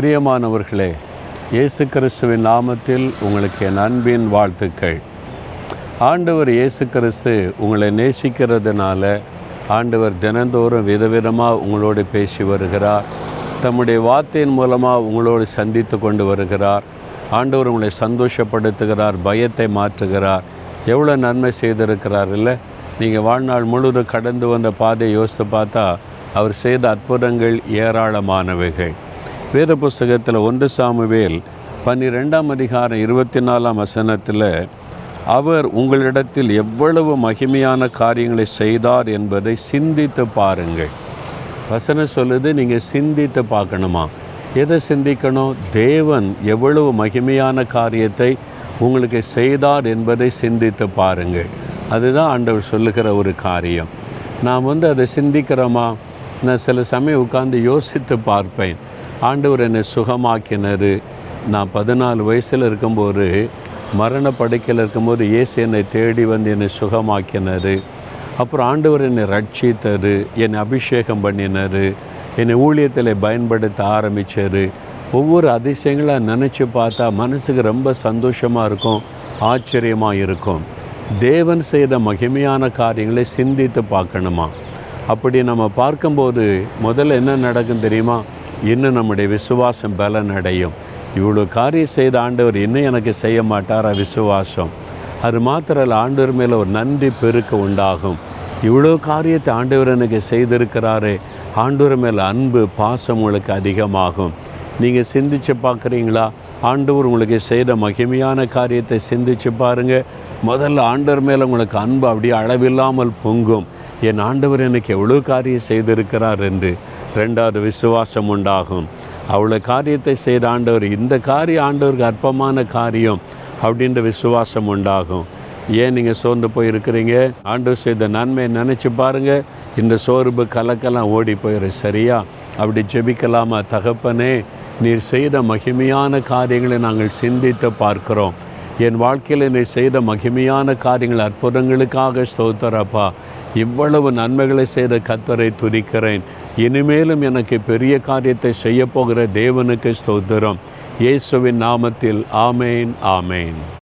பிரியமானவர்களே இயேசு கிறிஸ்துவின் நாமத்தில் உங்களுக்கு என் அன்பின் வாழ்த்துக்கள். ஆண்டவர் இயேசு கிறிஸ்து உங்களை நேசிக்கிறதுனால ஆண்டவர் தினந்தோறும் விதவிதமாக உங்களோடு பேசி வருகிறார். தம்முடைய வார்த்தையின் மூலமாக உங்களோடு சந்தித்து கொண்டு வருகிறார். ஆண்டவர் உங்களை சந்தோஷப்படுத்துகிறார் பயத்தை மாற்றுகிறார். எவ்வளோ நன்மை செய்திருக்கிறார் இல்லை? நீங்கள் வாழ்நாள் முழுவதும் கடந்து வந்த பாதையை யோசித்து பார்த்தா அவர் செய்த அற்புதங்கள் ஏராளமானவைகள். வேத புஸ்தகத்தில் ஒன்று சாமுவேல் பன்னிரெண்டாம் அதிகாரம் இருபத்தி நாலாம் வசனத்தில் அவர் உங்களிடத்தில் எவ்வளவு மகிமையான காரியங்களை செய்தார் என்பதை சிந்தித்து பாருங்கள். வசனம் சொல்லுது நீங்கள் சிந்தித்து பார்க்கணுமா? எதை சிந்திக்கணும்? தேவன் எவ்வளவு மகிமையான காரியத்தை உங்களுக்கு செய்தார் என்பதை சிந்தித்து பாருங்கள். அதுதான் ஆண்டவர் சொல்லுகிற ஒரு காரியம். நாம் வந்து அதை சிந்திக்கிறோமா? நான் சில சமயம் உட்கார்ந்து யோசித்து பார்ப்பேன். ஆண்டவர் என்னை சுகமாக்கினார். நான் பதினாலு வயசில் இருக்கும்போது மரண படுக்கையில் இருக்கும்போது இயேசு என்னை தேடி வந்து என்னை சுகமாக்கினார். அப்புறம் ஆண்டவர் என்னை ரட்சித்தார் என்னை அபிஷேகம் பண்ணினார் என்னை ஊழியத்தில் பயன்படுத்த ஆரம்பித்தார் ஒவ்வொரு அதிசயங்களாக நினச்சி பார்த்தா மனசுக்கு ரொம்ப சந்தோஷமாக இருக்கும் ஆச்சரியமாக இருக்கும். தேவன் செய்த மகிமையான காரியங்களை சிந்தித்து பார்க்கணுமா? அப்படி நம்ம பார்க்கும்போது முதல்ல என்ன நடக்கும் தெரியுமா? இன்னும் நம்முடைய விசுவாசம் பலன் அடையும் இவ்வளோ காரியம் செய்த ஆண்டவர் இன்னும் எனக்கு செய்ய மாட்டாரா விசுவாசம்? அது மாத்திரம் ஆண்டவர் மேலே ஒரு நன்றி பெருக்க உண்டாகும். இவ்வளோ காரியத்தை ஆண்டவர் எனக்கு செய்திருக்கிறாரே ஆண்டவர் மேலே அன்பு பாசம் உங்களுக்கு அதிகமாகும். நீங்கள் சிந்திச்சு பார்க்குறீங்களா? ஆண்டவர் உங்களுக்கு செய்த மகிமையான காரியத்தை சிந்திச்சு பாருங்கள் முதல்ல ஆண்டவர் மேலே உங்களுக்கு அன்பு அப்படியே அளவில்லாமல் பொங்கும். என் ஆண்டவர் எனக்கு எவ்வளோ காரியம் செய்திருக்கிறார் என்று ரெண்டாவது விசுவாசம் உண்டாகும் அவ்வளோ காரியத்தை செய்த ஆண்டவர் இந்த காரியம் ஆண்டவருக்கு அற்பமான காரியம் அப்படின்ற விசுவாசம் உண்டாகும் ஏன் நீங்கள் சோர்ந்து போயிருக்கிறீங்க? ஆண்டவர் செய்த நன்மையை நினச்சி பாருங்கள் இந்த சோர்வு கலக்கெல்லாம் ஓடி போயிடும் சரியா? அப்படி ஜெபிக்கலாமா? தகப்பனே நீர் செய்த மகிமையான காரியங்களை நாங்கள் சிந்தித்து பார்க்கிறோம். என் வாழ்க்கையில் நீ செய்த மகிமையான காரியங்கள் அற்புதங்களுக்காக ஸ்தோத்தரப்பா. இவ்வளவு நன்மைகளை செய்த கத்தரை துதிக்கிறேன். இனிமேலும் எனக்கு பெரிய காரியத்தை செய்யப்போகிற தேவனுக்கு ஸ்தோத்திரம். இயேசுவின் நாமத்தில் ஆமேன் ஆமேன்.